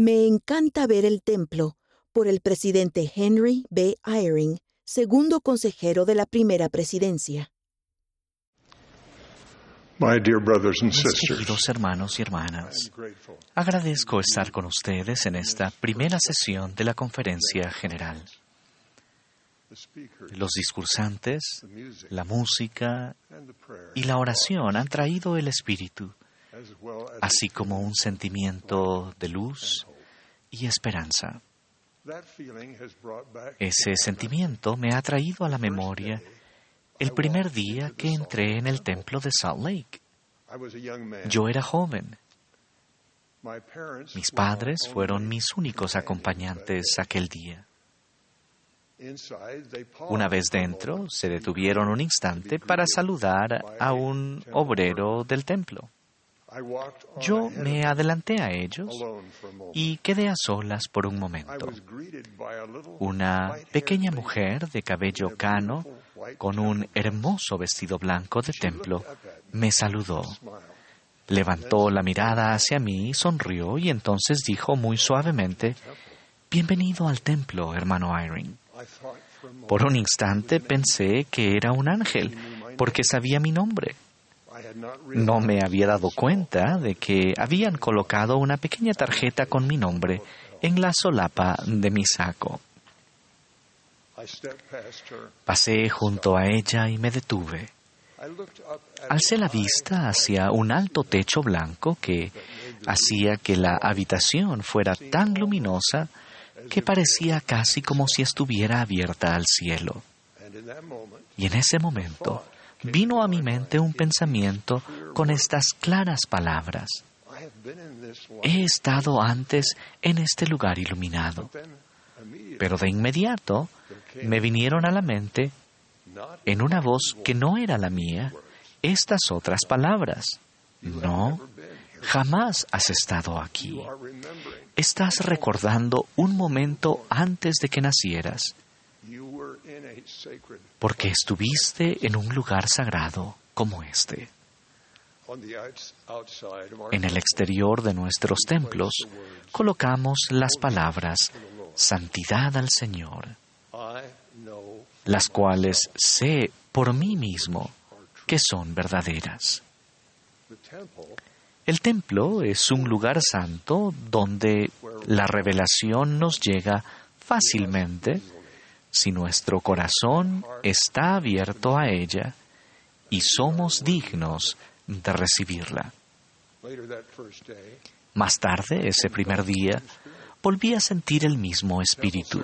Me encanta ver el templo por el presidente Henry B. Eyring, segundo consejero de la primera presidencia. Mis queridos hermanos y hermanas, agradezco estar con ustedes en esta primera sesión de la conferencia general. Los discursantes, la música y la oración han traído el espíritu, así como un sentimiento de luz y esperanza. Ese sentimiento me ha traído a la memoria el primer día que entré en el templo de Salt Lake. Yo era joven. Mis padres fueron mis únicos acompañantes aquel día. Una vez dentro, se detuvieron un instante para saludar a un obrero del templo. Yo me adelanté a ellos y quedé a solas por un momento. Una pequeña mujer de cabello cano, con un hermoso vestido blanco de templo, me saludó. Levantó la mirada hacia mí, sonrió y entonces dijo muy suavemente, Bienvenido al templo, hermano Irene. Por un instante pensé que era un ángel, porque sabía mi nombre. No me había dado cuenta de que habían colocado una pequeña tarjeta con mi nombre en la solapa de mi saco. Pasé junto a ella y me detuve. Alcé la vista hacia un alto techo blanco que hacía que la habitación fuera tan luminosa que parecía casi como si estuviera abierta al cielo. Y en ese momento vino a mi mente un pensamiento con estas claras palabras. He estado antes en este lugar iluminado, pero de inmediato me vinieron a la mente, en una voz que no era la mía, estas otras palabras. No, jamás has estado aquí. Estás recordando un momento antes de que nacieras porque estuviste en un lugar sagrado como este. En el exterior de nuestros templos colocamos las palabras Santidad al Señor, las cuales sé por mí mismo que son verdaderas. El templo es un lugar santo donde la revelación nos llega fácilmente si nuestro corazón está abierto a ella y somos dignos de recibirla. Más tarde, ese primer día, volví a sentir el mismo espíritu.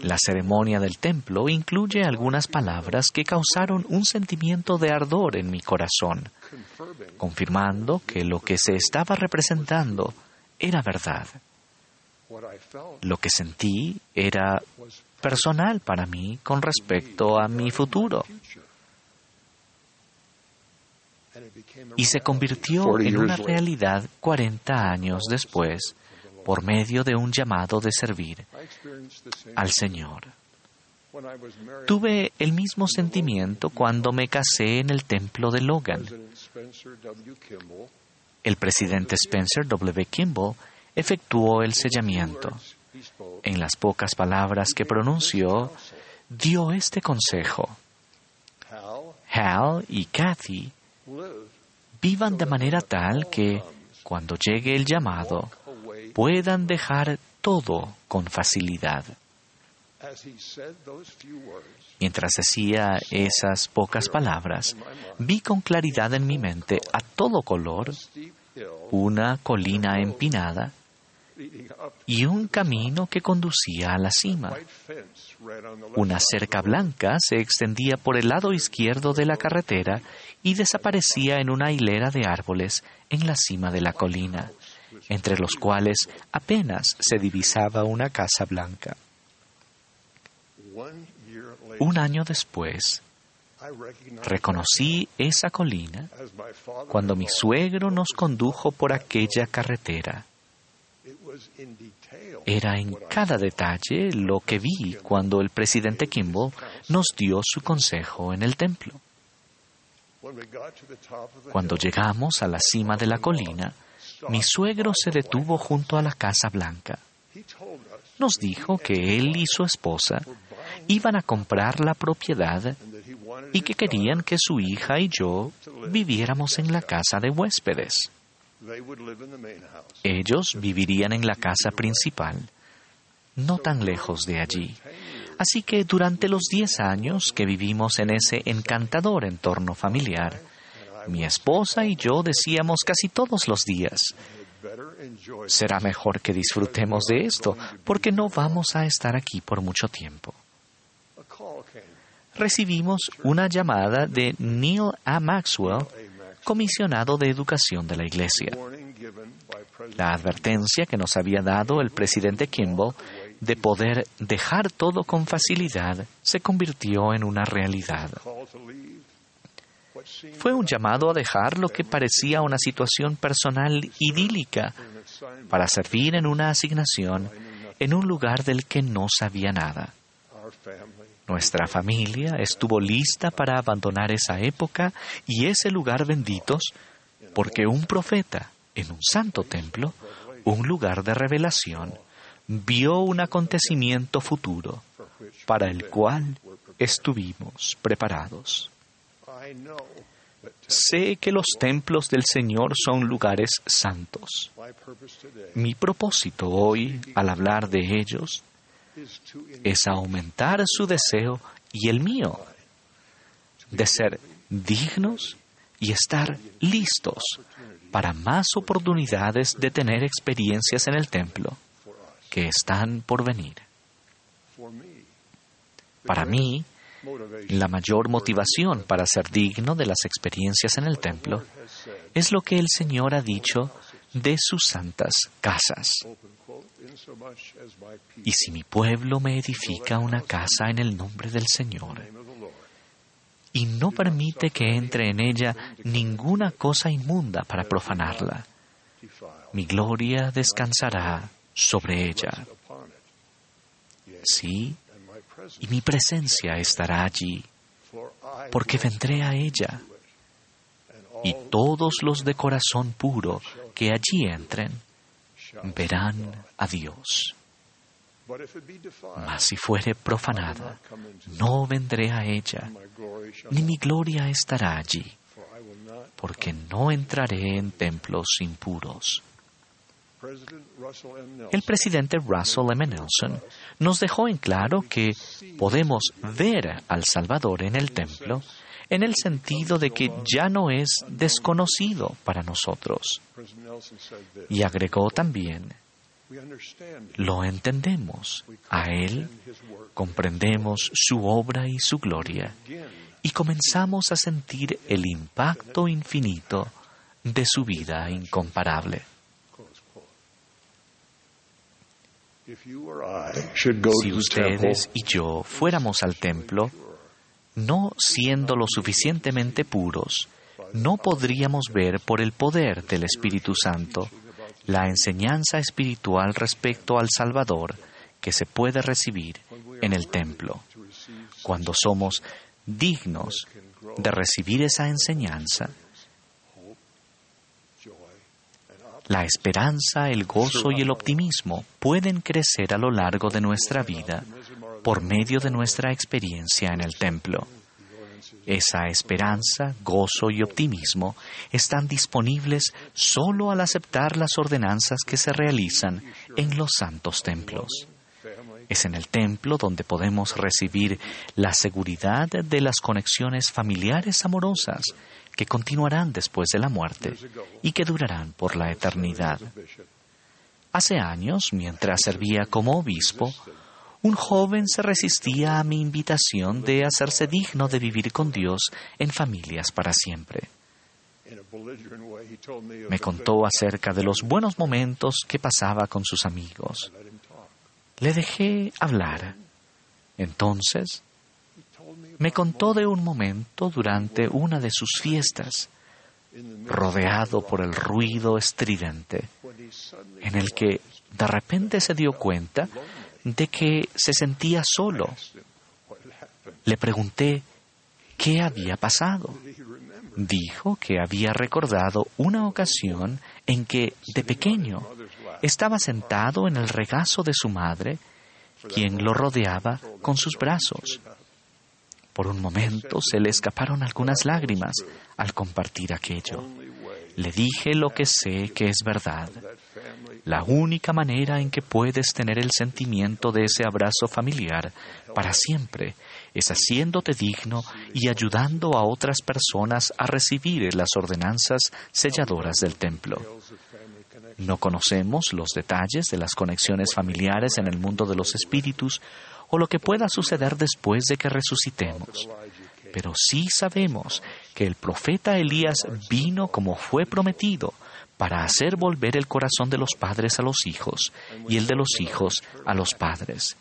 La ceremonia del templo incluye algunas palabras que causaron un sentimiento de ardor en mi corazón, confirmando que lo que se estaba representando era verdad. Lo que sentí era personal para mí con respecto a mi futuro. Y se convirtió en una realidad 40 años después por medio de un llamado de servir al Señor. Tuve el mismo sentimiento cuando me casé en el templo de Logan. El presidente Spencer W. Kimball efectuó el sellamiento. En las pocas palabras que pronunció, dio este consejo. Hal y Kathy vivan de manera tal que, cuando llegue el llamado, puedan dejar todo con facilidad. Mientras decía esas pocas palabras, vi con claridad en mi mente a todo color una colina empinada y un camino que conducía a la cima. Una cerca blanca se extendía por el lado izquierdo de la carretera y desaparecía en una hilera de árboles en la cima de la colina, entre los cuales apenas se divisaba una casa blanca. Un año después, reconocí esa colina cuando mi suegro nos condujo por aquella carretera era en cada detalle lo que vi cuando el presidente Kimball nos dio su consejo en el templo. Cuando llegamos a la cima de la colina, mi suegro se detuvo junto a la Casa Blanca. Nos dijo que él y su esposa iban a comprar la propiedad y que querían que su hija y yo viviéramos en la casa de huéspedes. Ellos vivirían en la casa principal, no tan lejos de allí. Así que durante los diez años que vivimos en ese encantador entorno familiar, mi esposa y yo decíamos casi todos los días, será mejor que disfrutemos de esto, porque no vamos a estar aquí por mucho tiempo. Recibimos una llamada de Neil A. Maxwell, comisionado de educación de la Iglesia. La advertencia que nos había dado el presidente Kimball de poder dejar todo con facilidad se convirtió en una realidad. Fue un llamado a dejar lo que parecía una situación personal idílica para servir en una asignación en un lugar del que no sabía nada. Nuestra familia estuvo lista para abandonar esa época y ese lugar benditos porque un profeta en un santo templo, un lugar de revelación, vio un acontecimiento futuro para el cual estuvimos preparados. Sé que los templos del Señor son lugares santos. Mi propósito hoy, al hablar de ellos, es aumentar su deseo y el mío de ser dignos y estar listos para más oportunidades de tener experiencias en el templo que están por venir. Para mí, la mayor motivación para ser digno de las experiencias en el templo es lo que el Señor ha dicho de sus santas casas. Y si mi pueblo me edifica una casa en el nombre del Señor y no permite que entre en ella ninguna cosa inmunda para profanarla, mi gloria descansará sobre ella. Sí, y mi presencia estará allí, porque vendré a ella, y todos los de corazón puro que allí entren verán a Dios. Mas si fuere profanada, no vendré a ella, ni mi gloria estará allí, porque no entraré en templos impuros. El presidente Russell M. Nelson nos dejó en claro que podemos ver al Salvador en el templo en el sentido de que ya no es desconocido para nosotros. Y agregó también, lo entendemos a Él, comprendemos su obra y su gloria, y comenzamos a sentir el impacto infinito de su vida incomparable. Si ustedes y yo fuéramos al templo, no siendo lo suficientemente puros, no podríamos ver por el poder del Espíritu Santo la enseñanza espiritual respecto al Salvador que se puede recibir en el templo. Cuando somos dignos de recibir esa enseñanza, la esperanza, el gozo y el optimismo pueden crecer a lo largo de nuestra vida por medio de nuestra experiencia en el templo. Esa esperanza, gozo y optimismo están disponibles solo al aceptar las ordenanzas que se realizan en los santos templos. Es en el templo donde podemos recibir la seguridad de las conexiones familiares amorosas que continuarán después de la muerte y que durarán por la eternidad. Hace años, mientras servía como obispo, un joven se resistía a mi invitación de hacerse digno de vivir con Dios en familias para siempre. Me contó acerca de los buenos momentos que pasaba con sus amigos. Le dejé hablar. Entonces, me contó de un momento durante una de sus fiestas, rodeado por el ruido estridente, en el que de repente se dio cuenta de que se sentía solo. Le pregunté qué había pasado. Dijo que había recordado una ocasión en que, de pequeño, estaba sentado en el regazo de su madre, quien lo rodeaba con sus brazos. Por un momento se le escaparon algunas lágrimas al compartir aquello. Le dije lo que sé que es verdad. La única manera en que puedes tener el sentimiento de ese abrazo familiar para siempre es haciéndote digno y ayudando a otras personas a recibir las ordenanzas selladoras del templo. No conocemos los detalles de las conexiones familiares en el mundo de los espíritus o lo que pueda suceder después de que resucitemos. Pero sí sabemos que el profeta Elías vino como fue prometido para hacer volver el corazón de los padres a los hijos y el de los hijos a los padres.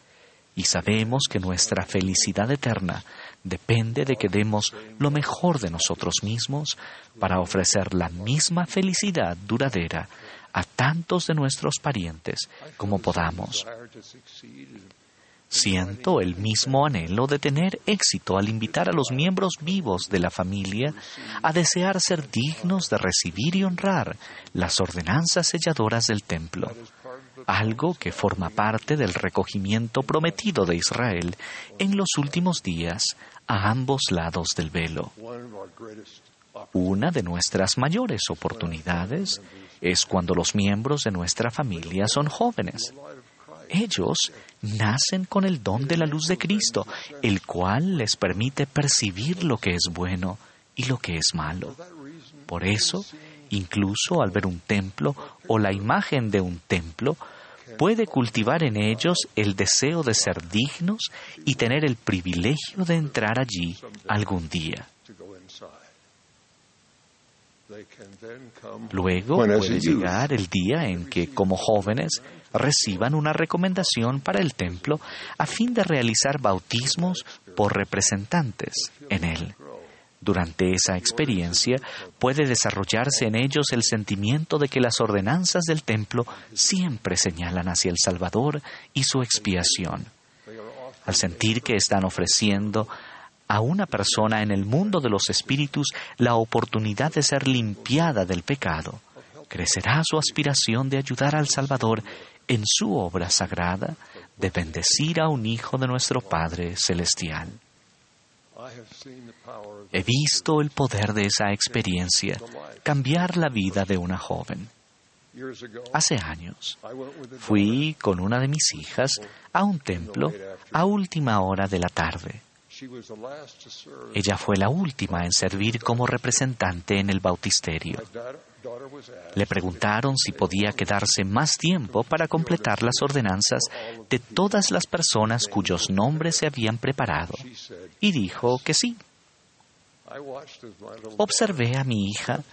Y sabemos que nuestra felicidad eterna depende de que demos lo mejor de nosotros mismos para ofrecer la misma felicidad duradera a tantos de nuestros parientes como podamos. Siento el mismo anhelo de tener éxito al invitar a los miembros vivos de la familia a desear ser dignos de recibir y honrar las ordenanzas selladoras del templo, algo que forma parte del recogimiento prometido de Israel en los últimos días a ambos lados del velo. Una de nuestras mayores oportunidades es cuando los miembros de nuestra familia son jóvenes ellos nacen con el don de la luz de Cristo, el cual les permite percibir lo que es bueno y lo que es malo. Por eso, incluso al ver un templo o la imagen de un templo, puede cultivar en ellos el deseo de ser dignos y tener el privilegio de entrar allí algún día. Luego puede llegar el día en que, como jóvenes, reciban una recomendación para el templo a fin de realizar bautismos por representantes en él. Durante esa experiencia puede desarrollarse en ellos el sentimiento de que las ordenanzas del templo siempre señalan hacia el Salvador y su expiación. Al sentir que están ofreciendo a una persona en el mundo de los espíritus la oportunidad de ser limpiada del pecado, crecerá su aspiración de ayudar al Salvador en su obra sagrada de bendecir a un hijo de nuestro Padre Celestial. He visto el poder de esa experiencia cambiar la vida de una joven. Hace años fui con una de mis hijas a un templo a última hora de la tarde. Ella fue la última en servir como representante en el bautisterio. Le preguntaron si podía quedarse más tiempo para completar las ordenanzas de todas las personas cuyos nombres se habían preparado, y dijo que sí. Observé a mi hija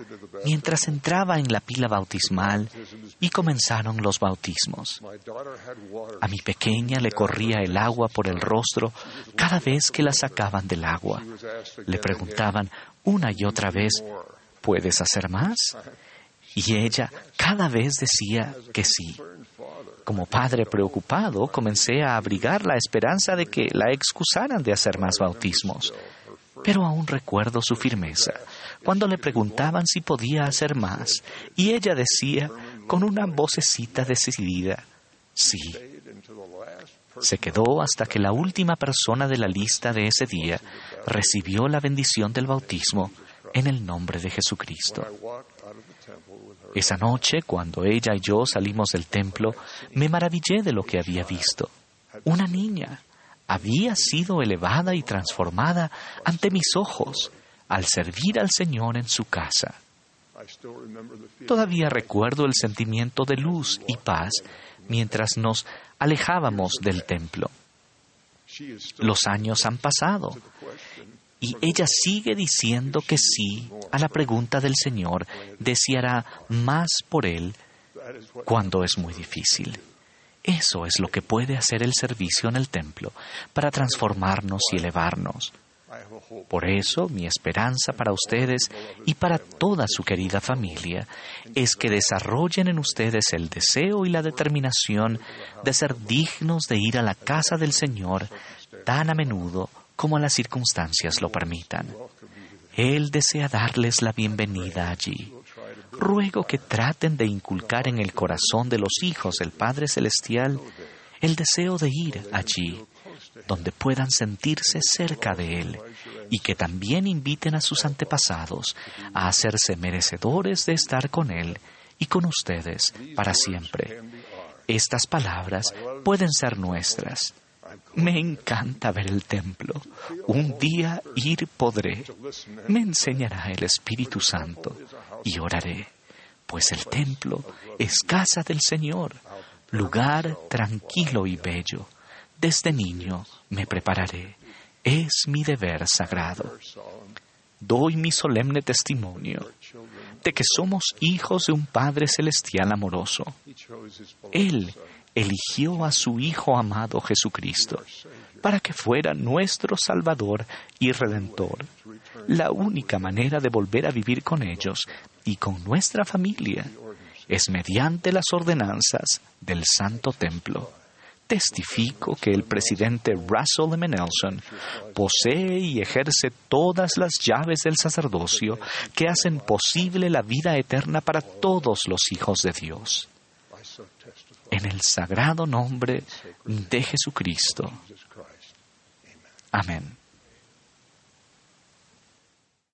mientras entraba en la pila bautismal y comenzaron los bautismos. A mi pequeña le corría el agua por el rostro cada vez que la sacaban del agua. Le preguntaban una y otra vez, ¿puedes hacer más? Y ella cada vez decía que sí. Como padre preocupado, comencé a abrigar la esperanza de que la excusaran de hacer más bautismos pero aún recuerdo su firmeza cuando le preguntaban si podía hacer más, y ella decía con una vocecita decidida, sí. Se quedó hasta que la última persona de la lista de ese día recibió la bendición del bautismo en el nombre de Jesucristo. Esa noche, cuando ella y yo salimos del templo, me maravillé de lo que había visto. Una niña, había sido elevada y transformada ante mis ojos al servir al Señor en su casa. Todavía recuerdo el sentimiento de luz y paz mientras nos alejábamos del templo. Los años han pasado y ella sigue diciendo que sí a la pregunta del Señor, deseará más por Él cuando es muy difícil. Eso es lo que puede hacer el servicio en el templo para transformarnos y elevarnos. Por eso mi esperanza para ustedes y para toda su querida familia es que desarrollen en ustedes el deseo y la determinación de ser dignos de ir a la casa del Señor tan a menudo como las circunstancias lo permitan. Él desea darles la bienvenida allí. Ruego que traten de inculcar en el corazón de los hijos del Padre Celestial el deseo de ir allí, donde puedan sentirse cerca de Él, y que también inviten a sus antepasados a hacerse merecedores de estar con Él y con ustedes para siempre. Estas palabras pueden ser nuestras. Me encanta ver el templo. Un día ir podré. Me enseñará el Espíritu Santo y oraré, pues el templo es casa del Señor, lugar tranquilo y bello. Desde niño me prepararé. Es mi deber sagrado. Doy mi solemne testimonio de que somos hijos de un Padre Celestial amoroso. Él eligió a su Hijo amado Jesucristo para que fuera nuestro Salvador y Redentor. La única manera de volver a vivir con ellos y con nuestra familia es mediante las ordenanzas del Santo Templo. Testifico que el presidente Russell M. Nelson posee y ejerce todas las llaves del sacerdocio que hacen posible la vida eterna para todos los hijos de Dios. En el sagrado nombre de Jesucristo. Amén.